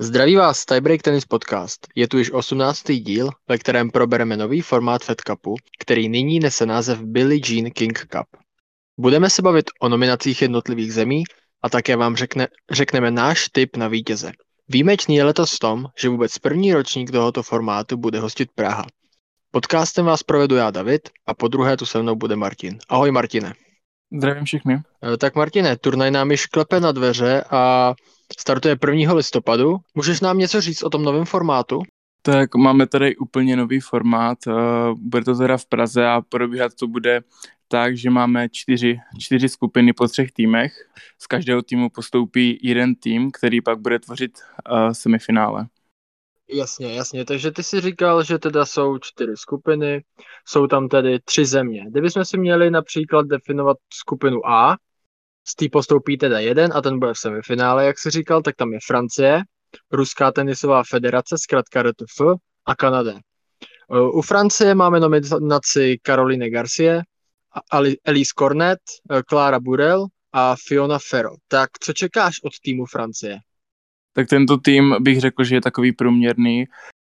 Zdraví vás Tiebreak Tennis Podcast. Je tu již 18. díl, ve kterém probereme nový formát Fed Cupu, který nyní nese název Billie Jean King Cup. Budeme se bavit o nominacích jednotlivých zemí a také vám řekne, řekneme náš tip na vítěze. Výjimečný je letos v tom, že vůbec první ročník tohoto formátu bude hostit Praha. Podcastem vás provedu já David a po druhé tu se mnou bude Martin. Ahoj Martine. Zdravím všechny. E, tak Martine, turnaj nám již klepe na dveře a startuje 1. listopadu. Můžeš nám něco říct o tom novém formátu? Tak máme tady úplně nový formát, e, bude to teda v Praze a probíhat to bude tak, že máme čtyři, čtyři skupiny po třech týmech. Z každého týmu postoupí jeden tým, který pak bude tvořit uh, semifinále. Jasně, jasně. Takže ty si říkal, že teda jsou čtyři skupiny, jsou tam tedy tři země. Kdybychom si měli například definovat skupinu A, z té postoupí teda jeden a ten bude v semifinále, jak si říkal, tak tam je Francie, Ruská tenisová federace, zkrátka RTF a Kanada. U Francie máme nominaci Caroline Garcia, Elise Cornet, Clara Burel a Fiona Ferro. Tak co čekáš od týmu Francie? tak tento tým bych řekl, že je takový průměrný.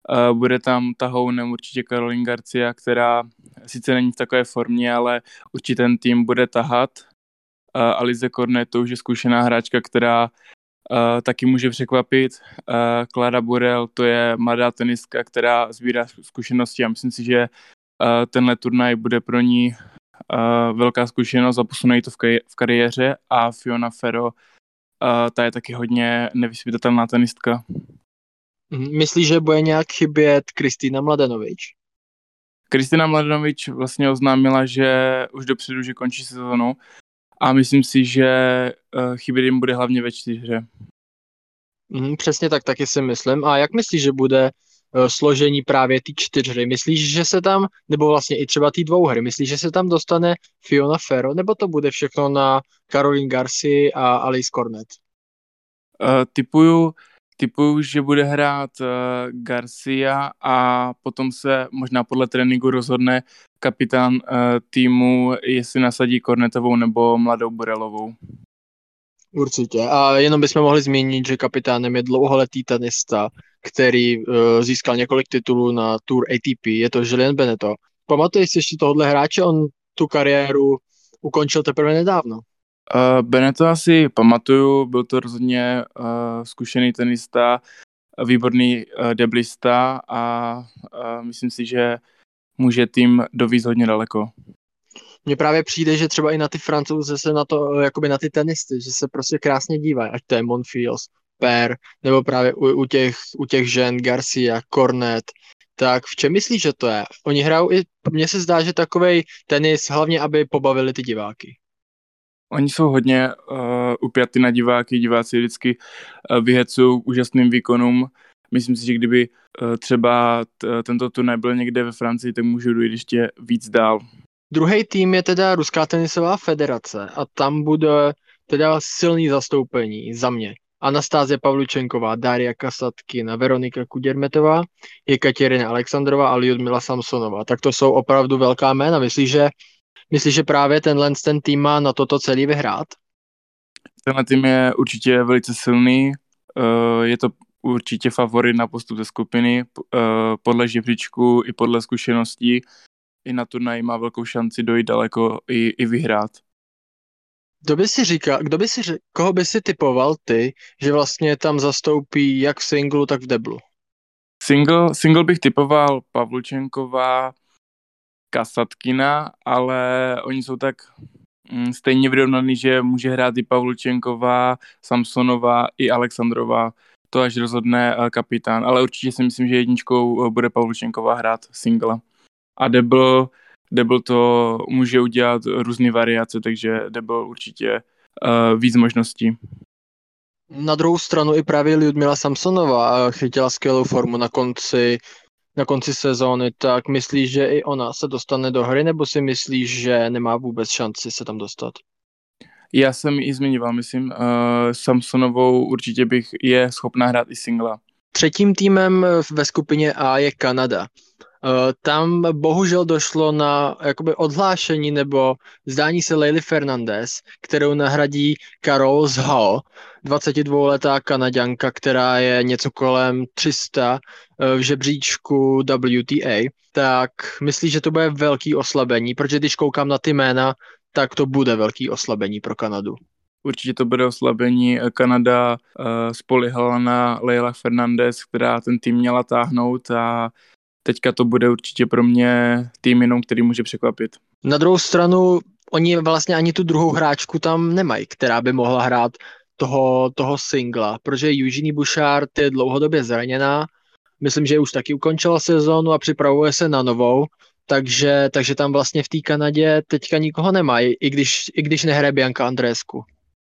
Uh, bude tam tahounem určitě Caroline Garcia, která sice není v takové formě, ale určitě ten tým bude tahat. Uh, Alize už je zkušená hráčka, která uh, taky může překvapit. Uh, Clara Burel to je mladá tenistka, která sbírá zkušenosti a myslím si, že uh, tenhle turnaj bude pro ní uh, velká zkušenost a posune to v, kari- v kariéře a Fiona Ferro a ta je taky hodně nevyspytatelná tenistka. Mhm. Myslíš, že bude nějak chybět Kristýna Mladenovič? Kristýna Mladenovič vlastně oznámila, že už dopředu, že končí sezónu a myslím si, že eh, chybět jim bude hlavně ve čtyřhře. Mm, přesně tak, taky si myslím. A jak myslíš, že bude Eh, složení právě ty čtyřhry. Myslíš, že se tam, nebo vlastně i třeba ty dvou hry, myslíš, že se tam dostane Fiona Ferro, nebo to bude všechno na Caroline Garci a Alice Cornet? Uh, typuju, typuju, že bude hrát uh, Garcia a potom se možná podle tréninku rozhodne kapitán uh, týmu, jestli nasadí Kornetovou nebo Mladou Borelovou. Určitě. A jenom bychom mohli zmínit, že kapitánem je dlouholetý tenista, který uh, získal několik titulů na Tour ATP, je to Julien Beneto. Pamatuješ si ještě tohohle hráče? On tu kariéru ukončil teprve nedávno. Uh, Beneto asi pamatuju, byl to rozhodně uh, zkušený tenista, výborný uh, deblista a uh, myslím si, že může tým dovízt hodně daleko mně právě přijde, že třeba i na ty francouze se na to, jakoby na ty tenisty, že se prostě krásně dívají, ať to je Monfils, Per, nebo právě u, u, těch, u těch žen Garcia, Cornet, tak v čem myslíš, že to je? Oni hrajou i, mně se zdá, že takovej tenis, hlavně aby pobavili ty diváky. Oni jsou hodně uh, upjatí na diváky, diváci vždycky uh, vyhecují úžasným výkonům. Myslím si, že kdyby uh, třeba t- tento turnaj byl někde ve Francii, tak můžu dojít ještě víc dál. Druhý tým je teda Ruská tenisová federace a tam bude teda silný zastoupení za mě. Anastázie Pavlučenková, Daria Kasatkina, Veronika Kuděrmetová, Jekaterina Alexandrová a Lyudmila Samsonová. Tak to jsou opravdu velká jména. Myslíš, že, myslíš, že právě tenhle ten tým má na toto celý vyhrát? Tenhle tým je určitě velice silný. Eh, je to určitě favorit na postup ze skupiny eh, podle žebříčku i podle zkušeností i na turnaji má velkou šanci dojít daleko i, i vyhrát. Kdo by si říkal, kdo by si, koho by si typoval ty, že vlastně tam zastoupí jak v singlu, tak v deblu? Single, single bych typoval Pavlučenková, Kasatkina, ale oni jsou tak mm, stejně vyrovnaný, že může hrát i Pavlučenková, Samsonová i Alexandrová. To až rozhodne eh, kapitán, ale určitě si myslím, že jedničkou eh, bude Pavlučenková hrát single a Double, Double to může udělat různé variace, takže Double určitě uh, víc možností. Na druhou stranu i právě Ludmila Samsonová chytila skvělou formu na konci, na konci sezóny, tak myslíš, že i ona se dostane do hry, nebo si myslíš, že nemá vůbec šanci se tam dostat? Já jsem ji zmiňoval, myslím, uh, Samsonovou určitě bych je schopná hrát i singla. Třetím týmem ve skupině A je Kanada. Uh, tam bohužel došlo na jakoby odhlášení nebo zdání se Leily Fernandez, kterou nahradí Carol Zhao, 22-letá kanaďanka, která je něco kolem 300 uh, v žebříčku WTA, tak myslíš, že to bude velký oslabení, protože když koukám na ty jména, tak to bude velký oslabení pro Kanadu. Určitě to bude oslabení. Kanada uh, spolehala na Leila Fernandez, která ten tým měla táhnout a teďka to bude určitě pro mě tým jenom, který může překvapit. Na druhou stranu, oni vlastně ani tu druhou hráčku tam nemají, která by mohla hrát toho, toho singla, protože Eugenie Bouchard je dlouhodobě zraněná, myslím, že už taky ukončila sezónu a připravuje se na novou, takže, takže tam vlastně v té Kanadě teďka nikoho nemají, i když, i když nehraje Bianca Andrésku.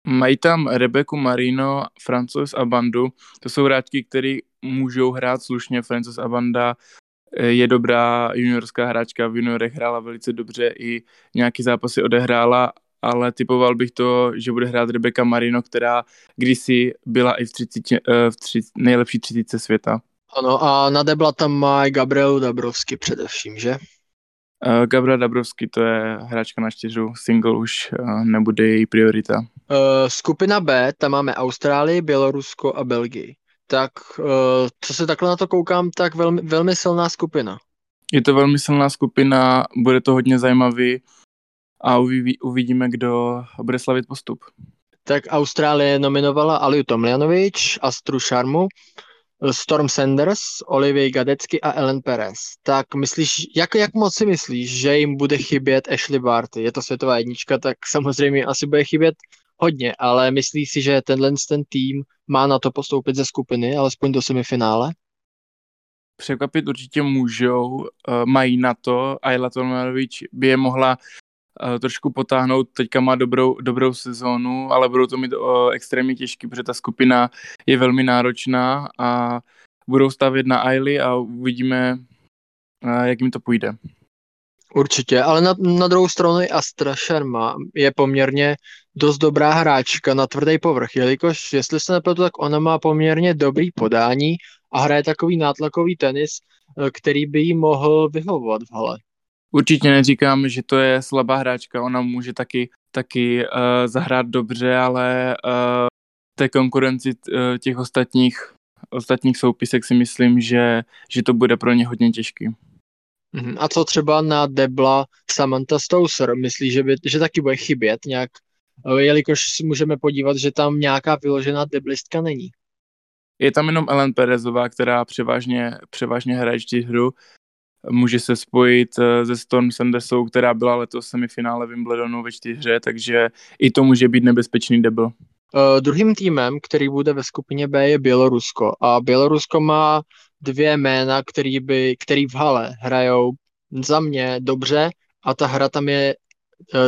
Mají tam Rebeku Marino, Francouz a Bandu. To jsou hráčky, které můžou hrát slušně. Francouz a Banda eh, je dobrá juniorská hráčka, v juniorech hrála velice dobře i nějaký zápasy odehrála, ale typoval bych to, že bude hrát Rebeka Marino, která kdysi byla i v, 30, eh, v 30, nejlepší 30 světa. Ano a na debla tam má Gabriel Dabrovsky především, že? Uh, Gabriel Dabrovsky to je hráčka na čtyřu, single už uh, nebude její priorita. Uh, skupina B, tam máme Austrálii, Bělorusko a Belgii. Tak uh, co se takhle na to koukám, tak velmi, velmi silná skupina. Je to velmi silná skupina, bude to hodně zajímavý a uvidí, uvidíme, kdo bude slavit postup. Tak Austrálie nominovala Aliu Tomljanovič, Astru Šarmu, Storm Sanders, Olivia Gadecky a Ellen Perez. Tak myslíš, jak, jak moc si myslíš, že jim bude chybět Ashley Barty? Je to světová jednička, tak samozřejmě asi bude chybět hodně, ale myslíš si, že tenhle ten tým má na to postoupit ze skupiny, alespoň do semifinále? Překvapit určitě můžou, eh, mají na to. Ayla Tomanovič by je mohla uh, trošku potáhnout. Teďka má dobrou, dobrou sezónu, ale budou to mít uh, extrémně těžký, protože ta skupina je velmi náročná a budou stavět na Ailey a uvidíme, jak jim to půjde. Určitě, ale na, na druhou stranu i Astra Sharma je poměrně dost dobrá hráčka na tvrdý povrch, jelikož, jestli se nepletu, tak ona má poměrně dobrý podání a hraje takový nátlakový tenis, který by jí mohl vyhovovat v hale. Určitě neříkám, že to je slabá hráčka, ona může taky, taky uh, zahrát dobře, ale uh, té konkurenci uh, těch ostatních, ostatních soupisek si myslím, že, že to bude pro ně hodně těžký. Mhm. A co třeba na debla Samantha Stouser? Myslíš, že, by, že taky bude chybět nějak, jelikož si můžeme podívat, že tam nějaká vyložená deblistka není? Je tam jenom Ellen Perezová, která převážně, převážně hraje hru může se spojit se eh, Storm Sandersou, která byla letos semifinále Wimbledonu ve čtyřhře, takže i to může být nebezpečný debl. Uh, druhým týmem, který bude ve skupině B, je Bělorusko. A Bělorusko má dvě jména, který, by, který v hale hrajou za mě dobře a ta hra tam je,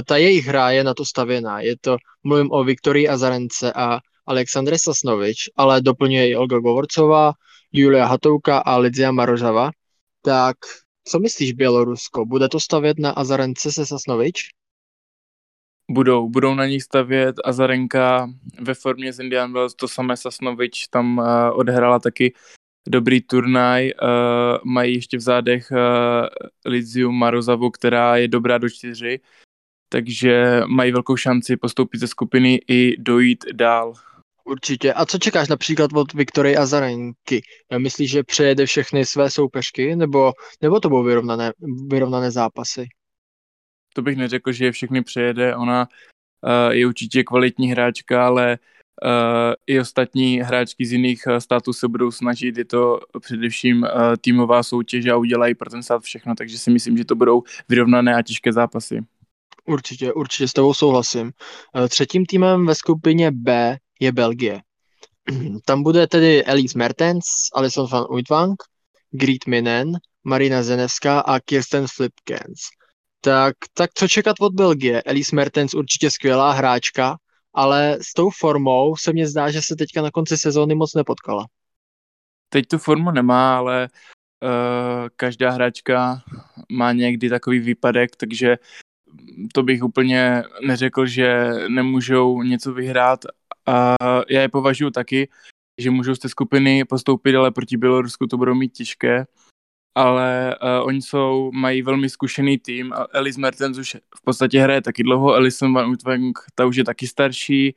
ta jejich hra je na to stavěná. Je to, mluvím o Viktorii Azarence a Aleksandre Sasnovič, ale doplňuje i Olga Govorcová, Julia Hatouka a Lidia Marožava. Tak co myslíš Bělorusko? Bude to stavět na Azarence se Sasnovič? Budou, budou na nich stavět Azarenka ve formě z Indian Wells, to samé Sasnovič tam uh, odehrála taky dobrý turnaj, uh, mají ještě v zádech uh, Liziu Marozavu, která je dobrá do čtyři, takže mají velkou šanci postoupit ze skupiny i dojít dál. Určitě. A co čekáš například od Viktory Azarenky? Myslíš, že přejede všechny své soupeřky, nebo, nebo to budou vyrovnané, vyrovnané zápasy? To bych neřekl, že je všechny přejede. Ona uh, je určitě kvalitní hráčka, ale uh, i ostatní hráčky z jiných uh, států se budou snažit. Je to především uh, týmová soutěž a udělají pro ten stát všechno, takže si myslím, že to budou vyrovnané a těžké zápasy. Určitě, určitě s tebou souhlasím. Třetím týmem ve skupině B je Belgie. Tam bude tedy Elise Mertens, Alison van Uitvank, Grit Minen, Marina Zenevská a Kirsten Flipkens. Tak, tak co čekat od Belgie? Elise Mertens určitě skvělá hráčka, ale s tou formou se mně zdá, že se teďka na konci sezóny moc nepotkala. Teď tu formu nemá, ale uh, každá hráčka má někdy takový výpadek, takže to bych úplně neřekl, že nemůžou něco vyhrát a já je považuji taky, že můžou z té skupiny postoupit, ale proti Bělorusku to budou mít těžké. ale uh, oni jsou, mají velmi zkušený tým a Ellis Mertens už v podstatě hraje taky dlouho, Alison Van Utwang, ta už je taky starší,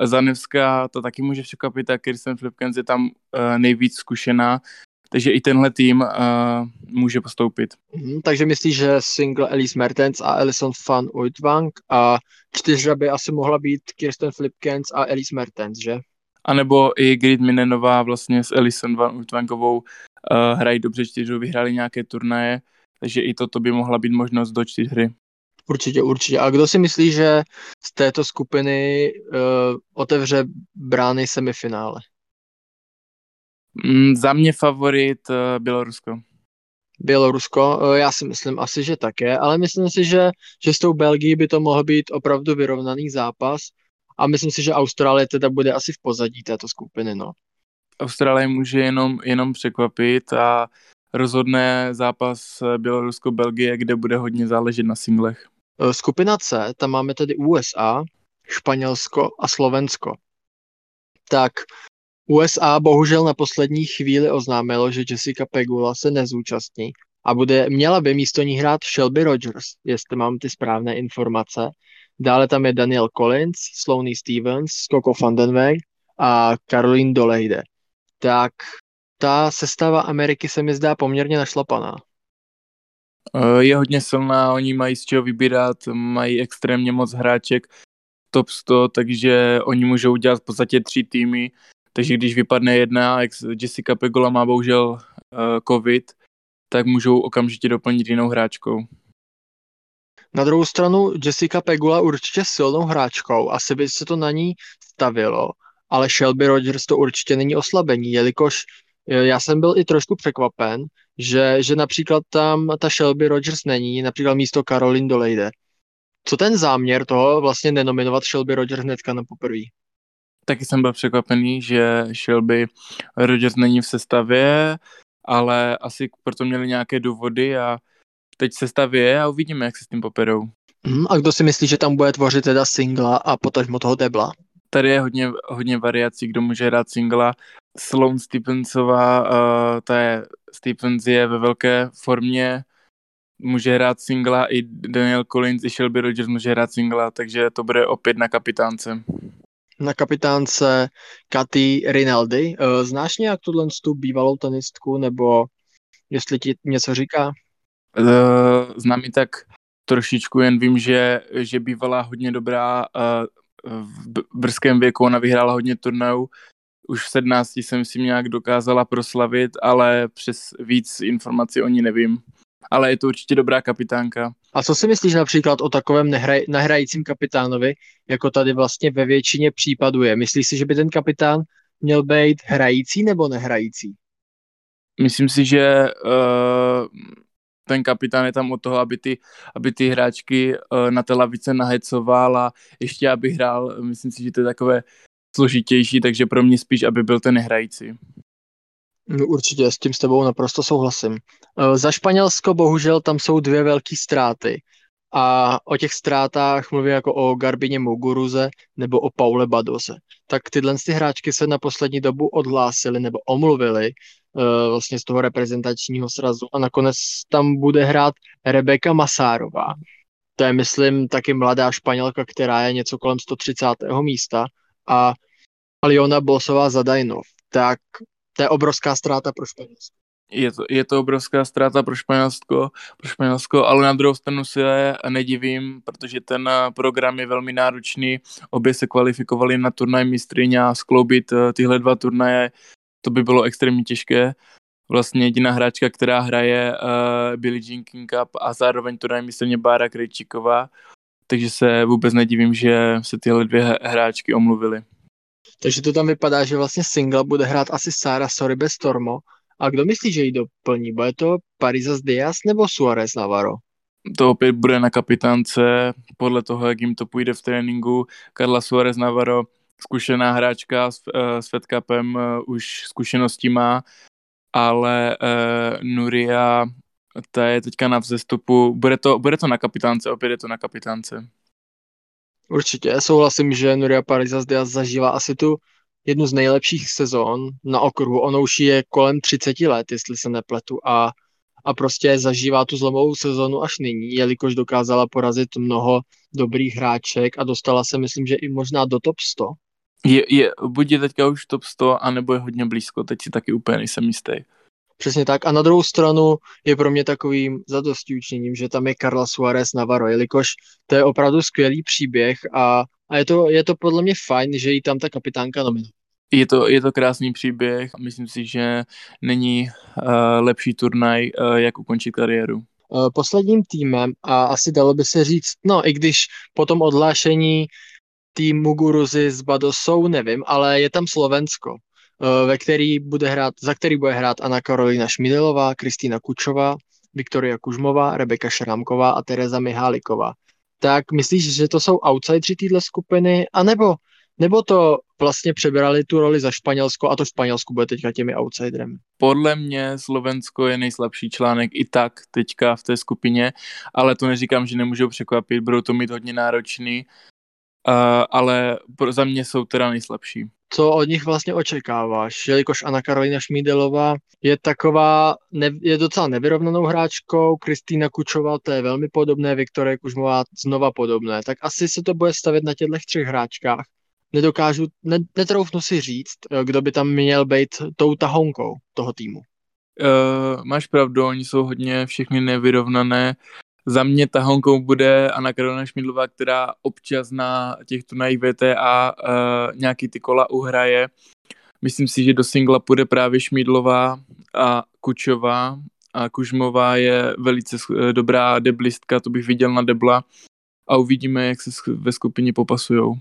Zanevská to taky může překvapit a Kirsten Flipkens je tam uh, nejvíc zkušená, takže i tenhle tým uh, může postoupit. Mm, takže myslíš, že single Elise Mertens a Alison van Uitwang a čtyřra by asi mohla být Kirsten Flipkens a Elise Mertens, že? A nebo i Grid Minenová vlastně s Alison van Uitwangovou uh, hrají dobře čtyřu, vyhráli nějaké turnaje, takže i toto by mohla být možnost do čtyřhry. Určitě, určitě. A kdo si myslí, že z této skupiny uh, otevře brány semifinále? Mm, za mě favorit uh, Bělorusko. Bělorusko, uh, já si myslím asi, že také, ale myslím si, že, že s tou Belgií by to mohl být opravdu vyrovnaný zápas a myslím si, že Austrálie teda bude asi v pozadí této skupiny, no. Austrálie může jenom, jenom překvapit a rozhodne zápas Bělorusko-Belgie, kde bude hodně záležet na singlech. Eh, skupina C, tam máme tedy USA, Španělsko a Slovensko. Tak USA bohužel na poslední chvíli oznámilo, že Jessica Pegula se nezúčastní a bude, měla by místo ní hrát Shelby Rogers, jestli mám ty správné informace. Dále tam je Daniel Collins, Sloane Stevens, Coco Vandenweg a Caroline Dolejde. Tak ta sestava Ameriky se mi zdá poměrně našlapaná. Eh, je hodně silná, oni mají z čeho vybírat, mají extrémně moc hráček top 100, takže oni můžou udělat v podstatě tři týmy, takže když vypadne jedna, jak Jessica Pegola má bohužel uh, covid, tak můžou okamžitě doplnit jinou hráčkou. Na druhou stranu Jessica Pegula určitě silnou hráčkou, asi by se to na ní stavilo, ale Shelby Rogers to určitě není oslabení, jelikož eh, já jsem byl i trošku překvapen, že, že například tam ta Shelby Rogers není, například místo Caroline Dolejde. Co ten záměr toho vlastně nenominovat Shelby Rogers hnedka na poprvé? Taky jsem byl překvapený, že Shelby Rogers není v sestavě, ale asi proto měli nějaké důvody a teď v sestavě je a uvidíme, jak se s tím poperou. Hmm, a kdo si myslí, že tam bude tvořit teda singla a potažmo toho debla? Tady je hodně, hodně variací, kdo může hrát singla. Sloan Stevensová, uh, ta je, Stevens je ve velké formě, může hrát singla, i Daniel Collins, i Shelby Rogers může hrát singla, takže to bude opět na kapitánce. Na kapitánce Katy Rinaldi. Uh, znáš nějak tuhle tu bývalou tenistku, nebo jestli ti něco říká? Uh, znám ji tak trošičku, jen vím, že, že bývala hodně dobrá uh, v brzkém věku, ona vyhrála hodně turnajů, už v 17 jsem si nějak dokázala proslavit, ale přes víc informací o ní nevím. Ale je to určitě dobrá kapitánka. A co si myslíš například o takovém nehraj, nehrajícím kapitánovi, jako tady vlastně ve většině případů je? Myslíš si, že by ten kapitán měl být hrající nebo nehrající? Myslím si, že uh, ten kapitán je tam od toho, aby ty, aby ty hráčky uh, na té lavice nahecoval a ještě aby hrál. Myslím si, že to je takové složitější, takže pro mě spíš, aby byl ten nehrající. No, určitě, s tím s tebou naprosto souhlasím. E, za Španělsko bohužel tam jsou dvě velké ztráty. A o těch ztrátách mluví jako o Garbině Muguruze nebo o Paule Badoze. Tak tyhle ty hráčky se na poslední dobu odhlásily nebo omluvily uh, vlastně z toho reprezentačního srazu a nakonec tam bude hrát Rebeka Masárová. To je, myslím, taky mladá Španělka, která je něco kolem 130. místa a Aliona Bosová Zadajnov. Tak to je obrovská ztráta pro Španělsko. Je to, je to obrovská ztráta pro Španělsko, pro Španělsko, ale na druhou stranu se nedivím, protože ten program je velmi náročný. Obě se kvalifikovali na turnaj mistryně a skloubit eh, tyhle dva turnaje, to by bylo extrémně těžké. Vlastně jediná hráčka, která hraje uh, Billie Jean King Cup a zároveň turnaj mistrně Bára Krejčíková, takže se vůbec nedivím, že se tyhle dvě hráčky omluvily. Takže to tam vypadá, že vlastně single bude hrát asi Sara Soribes Stormo. A kdo myslí, že ji doplní? Bude to Parisas Diaz nebo Suarez Navarro? To opět bude na kapitánce, podle toho, jak jim to půjde v tréninku. Karla Suarez Navarro, zkušená hráčka s, uh, s Fed Cupem, uh, už zkušenosti má, ale uh, Nuria ta je teďka na vzestupu. Bude to, bude to na kapitánce, opět je to na kapitánce. Určitě, souhlasím, že Nuria Parizas Diaz zažívá asi tu jednu z nejlepších sezon na okruhu. Ono už je kolem 30 let, jestli se nepletu. A, a prostě zažívá tu zlomovou sezonu až nyní, jelikož dokázala porazit mnoho dobrých hráček a dostala se, myslím, že i možná do top 100. Je, je, buď je teďka už top 100, anebo je hodně blízko, teď si taky úplně nejsem jistý. Přesně tak. A na druhou stranu je pro mě takovým zadosti učením, že tam je Carla Suarez Navarro, jelikož to je opravdu skvělý příběh a, a je, to, je to podle mě fajn, že jí tam ta kapitánka nominuje. Je to, je to krásný příběh a myslím si, že není uh, lepší turnaj, uh, jak ukončit kariéru. Uh, posledním týmem a asi dalo by se říct, no i když po tom odhlášení tým Muguruzy z Badosou, nevím, ale je tam Slovensko. Eh, ve který bude hrát, za který bude hrát Anna Karolina Šmidelová, Kristýna Kučová, Viktoria Kužmová, Rebeka Šrámková a Tereza Miháliková. Tak myslíš, že to jsou outsideri téhle skupiny, anebo nebo to vlastně přebrali tu roli za Španělsko a to Španělsko bude teďka těmi outsiderem? Podle mě Slovensko je nejslabší článek i tak teďka v té skupině, ale to neříkám, že nemůžou překvapit, budou to mít hodně náročný, uh, ale pro, za mě jsou teda nejslabší co od nich vlastně očekáváš, jelikož Anna Karolina Šmídelová je taková, ne, je docela nevyrovnanou hráčkou, Kristýna Kučová to je velmi podobné, Viktorie Kužmová znova podobné, tak asi se to bude stavět na těchto třech hráčkách. Nedokážu, ne, netroufnu si říct, kdo by tam měl být tou tahonkou toho týmu. Uh, máš pravdu, oni jsou hodně všechny nevyrovnané. Za mě tahonkou bude Anna Karolina Šmidlová, která občas na těch turnajích VTA uh, nějaký ty kola uhraje. Myslím si, že do singla půjde právě Šmídlová a Kučová a Kužmová je velice eh, dobrá deblistka, to bych viděl na debla a uvidíme, jak se ve skupině popasujou.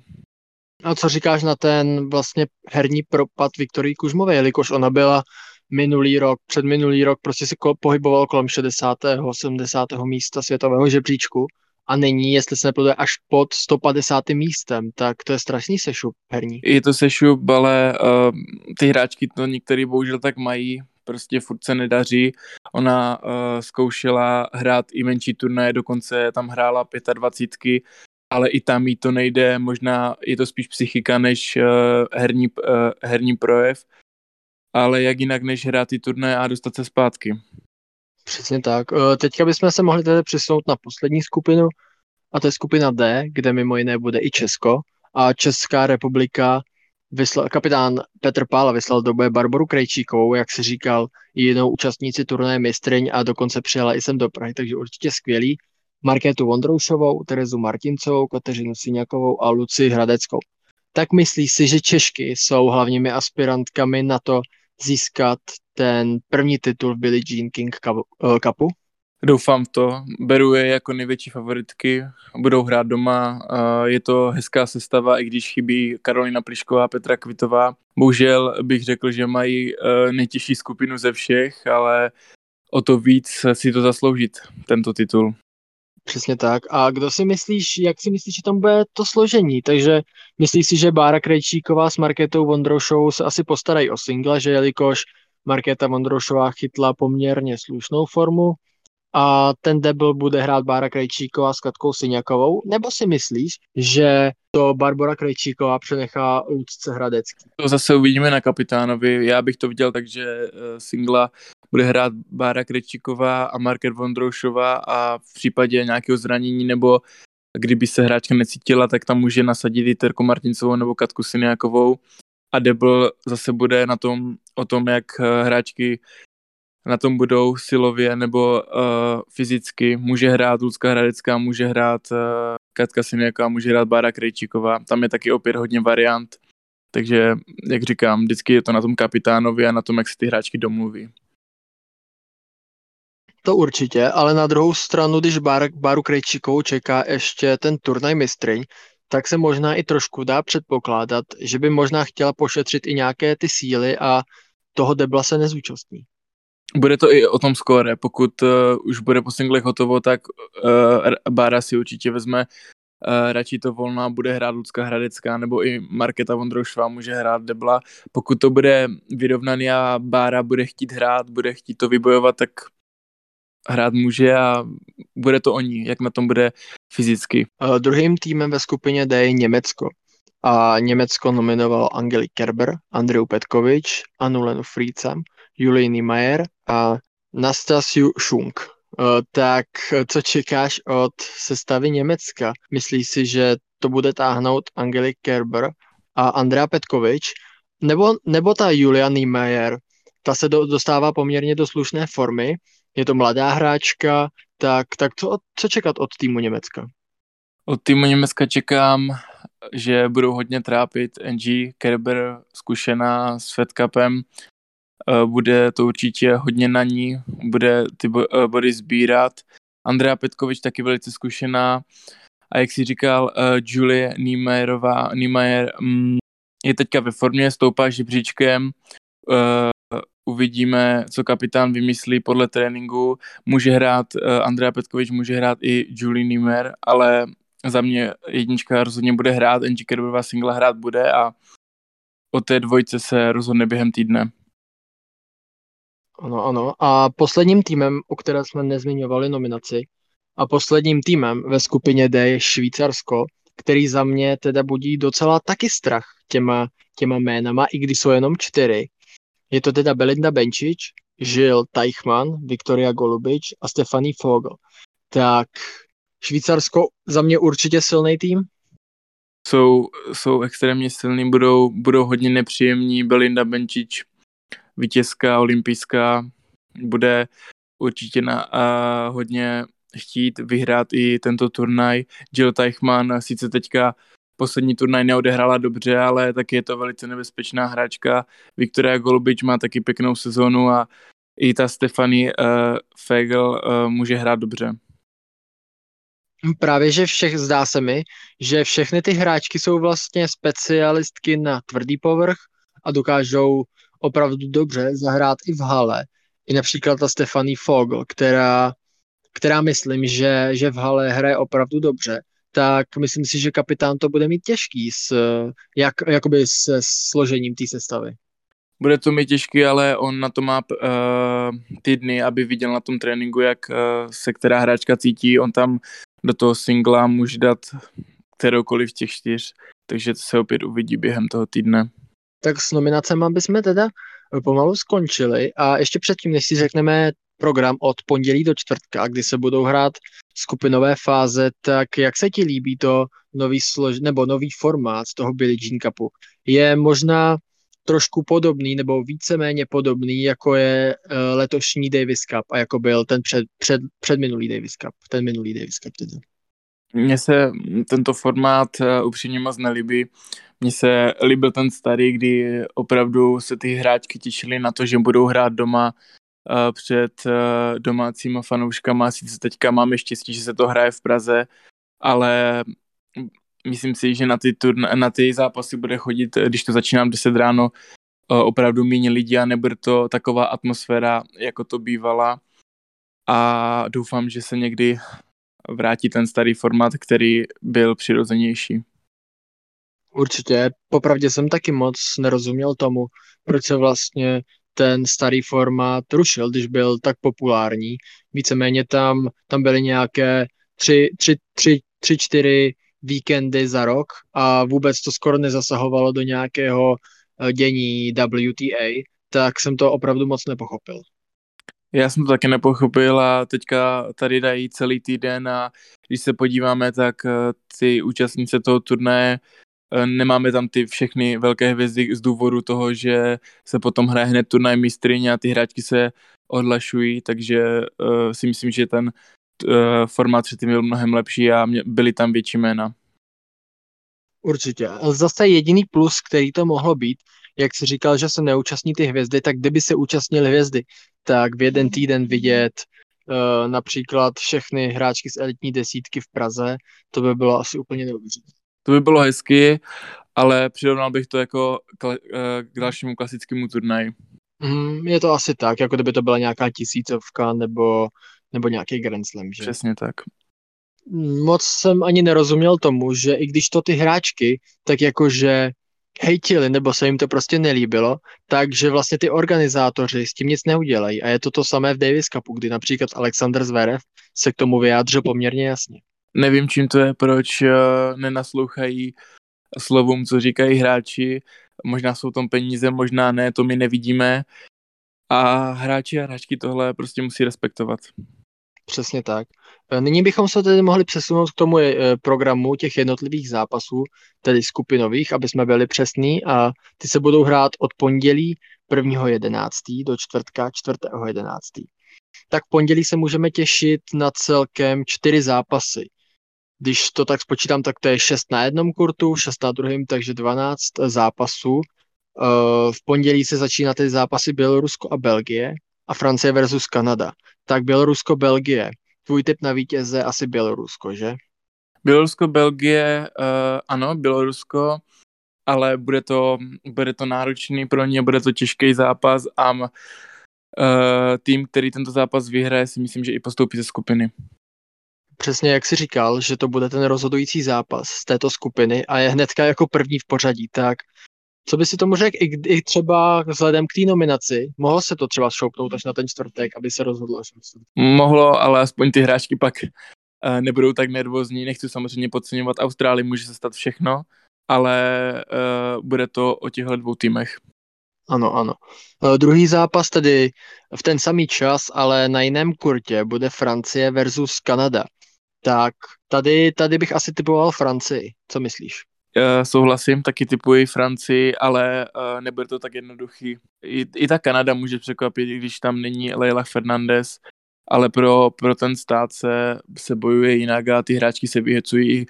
A co říkáš na ten vlastně herní propad Viktorii Kužmové, jelikož ona byla minulý rok, před minulý rok prostě se pohyboval kolem 60. 70. místa světového žebříčku a není, jestli se nepletu, až pod 150. místem, tak to je strašný sešup herní. Je to sešup, ale uh, ty hráčky to některý bohužel tak mají, prostě furt se nedaří. Ona uh, zkoušela hrát i menší turnaje, dokonce tam hrála 25, ale i tam jí to nejde, možná je to spíš psychika než uh, herní, uh, herní projev ale jak jinak než hrát ty turné a dostat se zpátky. Přesně tak. Eh, teďka bychom se mohli tedy přesunout na poslední skupinu, a to je skupina D, kde mimo jiné bude i Česko. A Česká republika vyslal, kapitán Petr Pála vyslal do boje Barboru Krejčíkovou, jak si říkal, jinou účastníci turnaje mistryň a dokonce přijela i sem do Prahy, takže určitě skvělý. Markétu Vondroušovou, Terezu Martincovou, Kateřinu Siňakovou a Luci Hradeckou. Tak myslíš si, že Češky jsou hlavními aspirantkami na to, získat ten první titul v Billie Jean King eh, Cupu? Doufám v to. Beru je jako největší favoritky. Budou hrát doma. Je to hezká sestava, i když chybí Karolina Plišková a Petra Kvitová. Bohužel bych řekl, že mají eh, nejtěžší skupinu ze všech, ale o to víc si to zasloužit, tento titul. Přesně tak. A kdo si myslíš, jak si myslíš, že tam bude to složení? Takže myslíš si, že Bára Krejčíková s Marketou Vondroušovou se asi postarají o single, že jelikož Markéta Vondroušová chytla poměrně slušnou formu a ten debl bude hrát Bára Krejčíková s Katkou Syňakovou? Nebo si myslíš, že to Barbara Krejčíková přenechá Lucce Hradecký? To zase uvidíme na kapitánovi. Já bych to viděl tak, že eh, singla bude hrát Bára Krejčíková a Market Vondroušová a v případě nějakého zranění nebo kdyby se hráčka necítila, tak tam může nasadit i Terku Martincovou nebo Katku Syniakovou a Debl zase bude na tom, o tom, jak eh, hráčky na tom budou silově nebo uh, fyzicky. Může hrát Lucka Hradecká, může hrát uh, Katka Syniaková, může hrát Bára Krejčíková. Tam je taky opět hodně variant. Takže, jak říkám, vždycky je to na tom kapitánovi a na tom, jak se ty hráčky domluví. To určitě, ale na druhou stranu, když Bar, Baru Krejčíkovou čeká ještě ten turnaj mistryň, tak se možná i trošku dá předpokládat, že by možná chtěla pošetřit i nějaké ty síly a toho debla se nezúčastní. Bude to i o tom skóre. Pokud uh, už bude po singlech hotovo, tak uh, Bára si určitě vezme uh, radši to volná, bude hrát Lucka Hradecká, nebo i Marketa Vondroušová může hrát Debla. Pokud to bude vyrovnaný a Bára bude chtít hrát, bude chtít to vybojovat, tak hrát může a bude to oni, jak na tom bude fyzicky. Uh, druhým týmem ve skupině D je Německo. A Německo nominovalo Angeli Kerber, Andreu Petkovič, Anu Lenu Frica, Julii Mayer a Nastasiu Šunk. Tak co čekáš od sestavy Německa? Myslíš si, že to bude táhnout Angelik Kerber a Andrea Petkovič, nebo, nebo ta Julia Niemeyer, ta se do, dostává poměrně do slušné formy, je to mladá hráčka, tak, tak co, co čekat od týmu Německa? Od týmu Německa čekám, že budou hodně trápit NG Kerber, zkušená s Fed Cupem, eh, bude to určitě hodně na ní, bude ty eh, body sbírat. Andrea Petkovič taky velice zkušená a jak si říkal, uh, Julie Niemeyerová, Niemeyer um, je teďka ve formě, stoupá žebříčkem, uvidíme, co kapitán vymyslí podle tréninku. Může hrát, uh, Andrea Petkovič může hrát i Julie Niemeyer, ale za mě jednička rozhodně bude hrát, Angie Kerberová singla hrát bude a o té dvojce se rozhodne během týdne. Ano, ano. A posledním týmem, o kterém jsme nezmiňovali nominaci, a posledním týmem ve skupině D je Švýcarsko, který za mě teda budí docela taky strach těma, těma jménama, i když jsou jenom čtyři. Je to teda Belinda Benčič, Žil Teichmann, Viktoria Golubič a Stefany Fogel. Tak Švýcarsko za mě určitě silný tým. Jsou, jsou extrémně silní, budou, budou hodně nepříjemní. Belinda Benčič, vítězka olympijská, bude určitě na uh, hodně chtít vyhrát i tento turnaj. Jill Teichmann sice teďka poslední turnaj neodehrála dobře, ale taky je to velice nebezpečná hráčka. Viktoria Golubič má taky pěknou sezonu a i ta Stefany uh, Fegel uh, může hrát dobře. Právě, že všech, zdá se mi, že všechny ty hráčky jsou vlastně specialistky na tvrdý povrch a dokážou opravdu dobře zahrát i v hale. I například ta Stefany Fogel, která která myslím, že, že v hale hraje opravdu dobře, tak myslím si, že kapitán to bude mít těžký s, jak, jakoby s složením té sestavy. Bude to mít těžký, ale on na to má uh, ty dny, aby viděl na tom tréninku, jak uh, se která hráčka cítí. On tam do toho singla může dát kteroukoliv těch čtyř, takže to se opět uvidí během toho týdne. Tak s nominacemi bychom teda pomalu skončili a ještě předtím, než si řekneme program od pondělí do čtvrtka, kdy se budou hrát skupinové fáze, tak jak se ti líbí to nový slož, nebo nový formát toho Billie Jean Cupu? Je možná trošku podobný nebo víceméně podobný, jako je uh, letošní Davis Cup a jako byl ten před, před, předminulý Davis Cup, ten minulý Davis Cup teda. Mně se tento formát uh, upřímně moc nelíbí. Mně se líbil ten starý, kdy opravdu se ty hráčky těšily na to, že budou hrát doma před domácíma fanouškama. Sice teďka máme štěstí, že se to hraje v Praze, ale myslím si, že na ty, turn- na ty zápasy bude chodit, když to začínám 10 ráno, opravdu méně lidí a nebude to taková atmosféra, jako to bývala. A doufám, že se někdy vrátí ten starý formát, který byl přirozenější. Určitě. Popravdě jsem taky moc nerozuměl tomu, proč se vlastně ten starý formát rušil, když byl tak populární. Víceméně tam, tam byly nějaké tři, tři, tři, tři, čtyři víkendy za rok a vůbec to skoro nezasahovalo do nějakého eh, dění WTA, tak jsem to opravdu moc nepochopil. Já jsem to taky nepochopil a teďka tady dají celý týden a když se podíváme, tak eh, ty účastnice toho turnaje nemáme tam ty všechny velké hvězdy z důvodu toho, že se potom hraje hned turnaj mistrině a ty hráčky se odlašují, takže uh, si myslím, že ten uh, formát předtím byl mnohem lepší a mě, byly tam větší jména. Určitě. Zase jediný plus, který to mohlo být, jak jsi říkal, že se neúčastní ty hvězdy, tak kdyby se účastnili hvězdy, tak v jeden týden vidět uh, například všechny hráčky z elitní desítky v Praze, to by bylo asi úplně neuvěřitelné. To by bylo hezky, ale přirovnal bych to jako k, eh, k dalšímu klasickému turnaji. Mm, je to asi tak, jako kdyby to byla nějaká tisícovka nebo, nebo nějaký Grand Slam, že? Přesně tak. Moc jsem ani nerozuměl tomu, že i když to ty hráčky, tak jakože hejtili, nebo se jim to prostě nelíbilo, takže vlastně ty organizátoři s tím nic neudělají. A je to to samé v Davis Cupu, kdy například Alexander Zverev se k tomu vyjádřil poměrně jasně. Nevím, čím to je, proč uh, nenaslouchají slovům, co říkají hráči. Možná jsou tam peníze, možná ne, to my nevidíme. a hráči a hráčky tohle prostě musí respektovat. Přesně tak. E, nyní bychom se tedy mohli přesunout k tomu e, programu těch jednotlivých zápasů, tedy skupinových, aby jsme byli přesní a ty se budou hrát od pondělí 1.11. do čtvrtka 4.11. Tak v pondělí se můžeme těšit na celkem čtyři zápasy. Když to tak spočítám, tak to je 6 na jednom kurtu, 6 na druhém, takže 12 zápasů. E, v pondělí se začíná tedy zápasy Bělorusko a Belgie a Francie versus Kanada. Tak Bělorusko-Belgie. Tvůj tip na vítěze asi Bělorusko, že? Bělorusko-Belgie, uh, ano, Bělorusko, ale bude to, bude to náročný pro ně, bude to těžký zápas a uh, tým, který tento zápas vyhraje, si myslím, že i postoupí ze skupiny. Přesně jak si říkal, že to bude ten rozhodující zápas z této skupiny a je hnedka jako první v pořadí, tak co by si tomu řekl, i, i třeba vzhledem k té nominaci, mohlo se to třeba šoupnout až na ten čtvrtek, aby se rozhodlo Mohlo, ale aspoň ty hráčky pak uh, nebudou tak nervózní, nechci samozřejmě podceňovat Austrálii, může se stát všechno, ale uh, bude to o těchto dvou týmech. Ano, ano. Uh, druhý zápas tedy v ten samý čas, ale na jiném kurtě bude Francie versus Kanada. Tak tady, tady bych asi typoval Francii. Co myslíš? Uh, souhlasím, taky typuji Francii, ale uh, nebude to tak jednoduchý. I, I ta Kanada může překvapit, když tam není Leila Fernandez, ale pro, pro ten stát se, se bojuje jinak a ty hráčky se vyhecují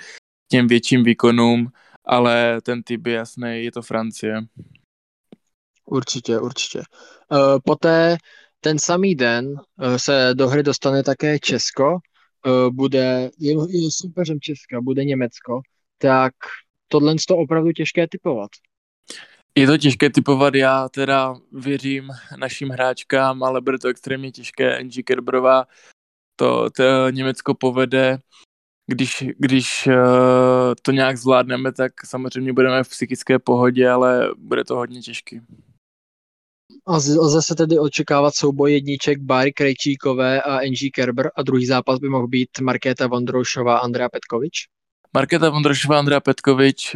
těm větším výkonům, ale ten typ je jasný, je to Francie. Určitě, určitě. Uh, poté ten samý den uh, se do hry dostane také Česko, bude, je, je soupeřem Česka, bude Německo, tak tohle to opravdu těžké typovat. Je to těžké typovat, já teda věřím našim hráčkám, ale bude to extrémně těžké. Angie Kerberová to, to Německo povede. Když, když uh, to nějak zvládneme, tak samozřejmě budeme v psychické pohodě, ale bude to hodně těžké. A lze se tedy očekávat souboj jedniček Bary Krejčíkové a Angie Kerber a druhý zápas by mohl být Markéta Vondroušová a Andrea Petkovič? Markéta Vondrošová, Andrea Petkovič,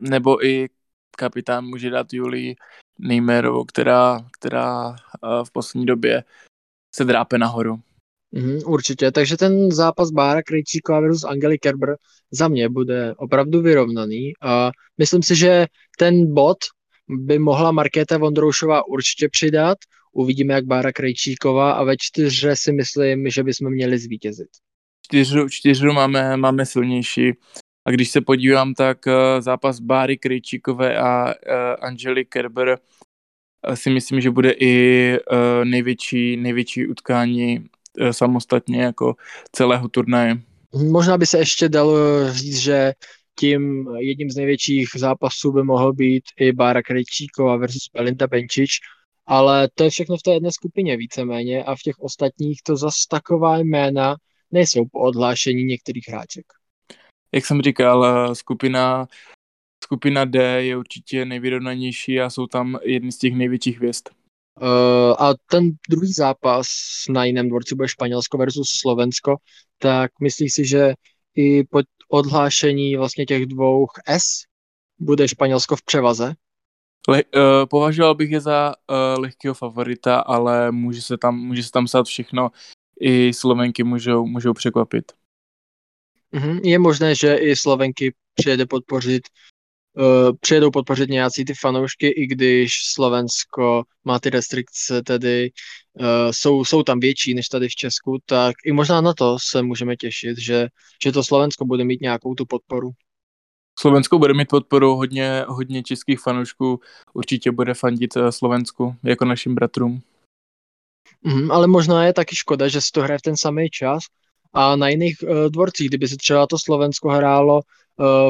nebo i kapitán může dát Julii Nejmerovou, která, která eh, v poslední době se drápe nahoru. Mm, určitě, takže ten zápas Bára Krejčíková versus Angely Kerber za mě bude opravdu vyrovnaný a myslím si, že ten bod by mohla Markéta Vondroušová určitě přidat. Uvidíme, jak Bára Krejčíková a ve čtyřře si myslím, že bychom měli zvítězit čtyřu, čtyřu máme, máme silnější. A když se podívám, tak uh, zápas Báry Krejčíkové a uh, Angely Kerber uh, si myslím, že bude i největší, největší utkání samostatně jako celého turnaje. Možná by se ještě dalo říct, že tím jedním z největších zápasů by mohl být i Bára Krejčíková versus Belinda Benčič, ale to je všechno v té jedné skupině víceméně a v těch ostatních to zas taková jména nejsou po odhlášení některých hráček. Jak jsem říkal, skupina, skupina D je určitě nejvyrovnanější a jsou tam jedny z těch největších hvězd. Uh, a ten druhý zápas na jiném dvorci bude Španělsko versus Slovensko, tak myslíš si, že i po odhlášení vlastně těch dvou S bude Španělsko v převaze? Le, uh, považoval bych je za uh, lehkého favorita, ale může se tam, může se tam stát všechno i Slovenky můžou, můžou překvapit. Mm-hmm. Je možné, že i Slovenky přijede podpořit uh, přijedou podpořit nějací ty fanoušky, i když Slovensko má ty restrikce, tedy uh, jsou, jsou tam větší než tady v Česku, tak i možná na to se můžeme těšit, že, že to Slovensko bude mít nějakou tu podporu. Slovensko bude mít podporu, hodně, hodně českých fanoušků určitě bude fandit eh, Slovensku jako našim bratrům. Mm, ale možná je taky škoda, že se to hraje v ten samý čas a na jiných uh, dvorcích, kdyby se třeba to Slovensko hrálo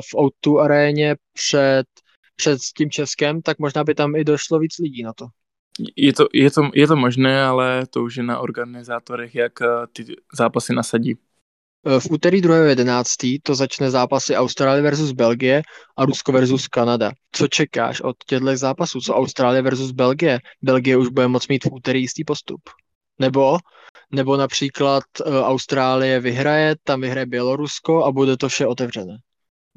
v O2 aréně před, před tím Českem, tak možná by tam i došlo víc lidí na to. Je to, je to, je to možné, ale to už je na organizátorech, jak uh, ty zápasy nasadí. V úterý 2.11. to začne zápasy Austrálie versus Belgie a Rusko versus Kanada. Co čekáš od těchto zápasů? Co Austrálie versus Belgie? Belgie už bude moct mít v úterý jistý postup. Nebo, nebo například uh, Austrálie vyhraje, tam vyhraje Bělorusko a bude to vše otevřené.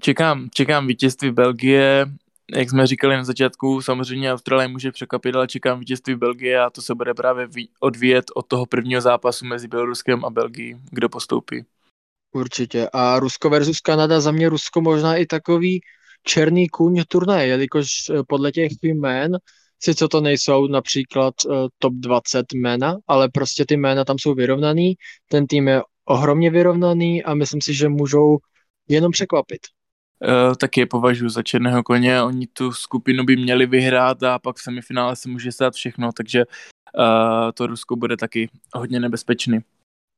Čekám, čekám vítězství Belgie, jak jsme říkali na začátku, samozřejmě Austrálie může překvapit, ale čekám vítězství Belgie a to se bude právě odvíjet od toho prvního zápasu mezi Běloruskem a Belgií, kdo postoupí. Určitě. A Rusko versus Kanada, za mě Rusko možná i takový černý kůň turnaje, jelikož eh, podle těch jmén, sice to nejsou například uh, top 20 jména, ale prostě ty jména tam jsou vyrovnaný, ten tým je ohromně vyrovnaný a myslím si, že můžou jenom překvapit. Uh, taky je považuji za černého koně, oni tu skupinu by měli vyhrát a pak v semifinále se může stát všechno, takže uh, to Rusko bude taky hodně nebezpečný.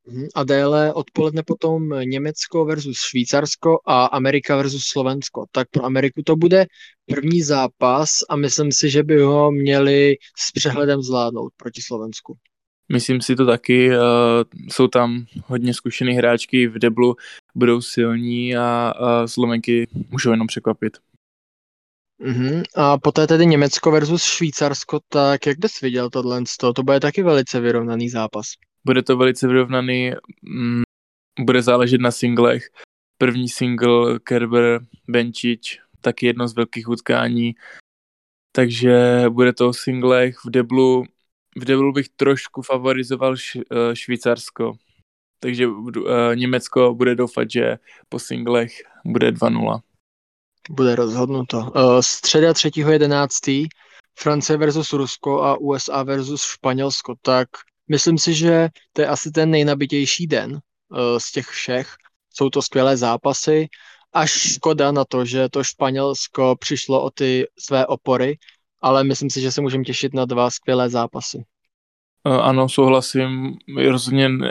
Mhm. A déle odpoledne potom Německo versus Švýcarsko a Amerika versus Slovensko. Tak pro Ameriku to bude první zápas a myslím si, že by ho měli s přehledem zvládnout proti Slovensku. Myslím si to taky, uh, jsou tam hodně zkušený hráčky v deblu, budou silní a uh, Slovenky můžou jenom překvapit. Uh-huh. A poté tedy Německo versus Švýcarsko, tak jak bys viděl tohle? To bude taky velice vyrovnaný zápas. Bude to velice vyrovnaný, mm, bude záležet na singlech. První single Kerber Benčič, taky jedno z velkých utkání. Takže bude to o singlech v deblu. V deblu bych trošku favorizoval š, eh, Švýcarsko. Takže uh, Německo bude doufat, že po singlech bude 2-0. Bude rozhodnuto. Uh, středa 3.11. Francie versus Rusko a USA versus Španělsko. Tak Myslím si, že to je asi ten nejnabitější den uh, z těch všech. Jsou to skvělé zápasy. Až škoda na to, že to Španělsko přišlo o ty své opory, ale myslím si, že se můžeme těšit na dva skvělé zápasy. Uh, ano, souhlasím. Je rozhodně uh,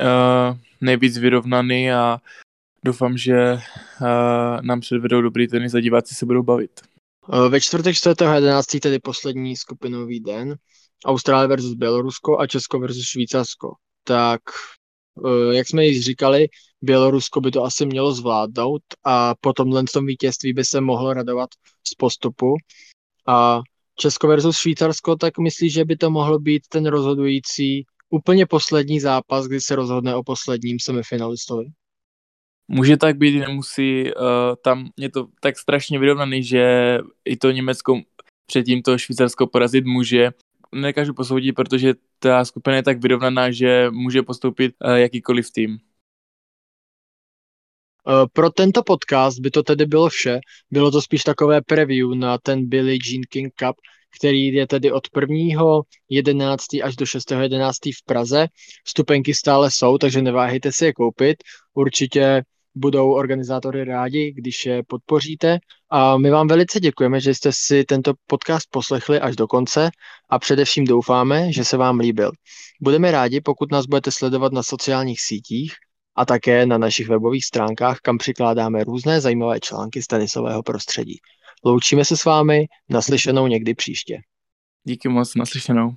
nejvíc vyrovnaný a doufám, že uh, nám předvedou dobrý tenis a diváci se budou bavit. Ve čtvrtek 4.11. tedy poslední skupinový den Austrálie versus Bělorusko a Česko versus Švýcarsko. Tak, eh, jak jsme již říkali, Bělorusko by to asi mělo zvládnout a po tomhle tom vítězství by se mohlo radovat z postupu. A Česko versus Švýcarsko, tak myslí, že by to mohlo být ten rozhodující úplně poslední zápas, kdy se rozhodne o posledním semifinalistovi. Může tak být, nemusí. Uh, tam je to tak strašně vyrovnaný, že i to Německo předtím to Švýcarsko porazit může nekážu posoudit, protože ta skupina je tak vyrovnaná, že může postoupit uh, jakýkoliv tým. Eh, pro tento podcast by to tedy bylo vše. Bylo to spíš takové preview na ten Billie Jean King Cup, který je tedy od 1.11. až do 6.11. v Praze. Vstupenky stále jsou, takže neváhejte si je koupit. Určitě budou organizátory rádi, když je podpoříte. A my vám velice děkujeme, že jste si tento podcast poslechli až do konce a především doufáme, že se vám líbil. Budeme rádi, pokud nás budete sledovat na sociálních sítích a také na našich webových stránkách, kam přikládáme různé zajímavé články z tenisového prostředí. Loučíme se s vámi, naslyšenou někdy příště. Díky moc, naslyšenou.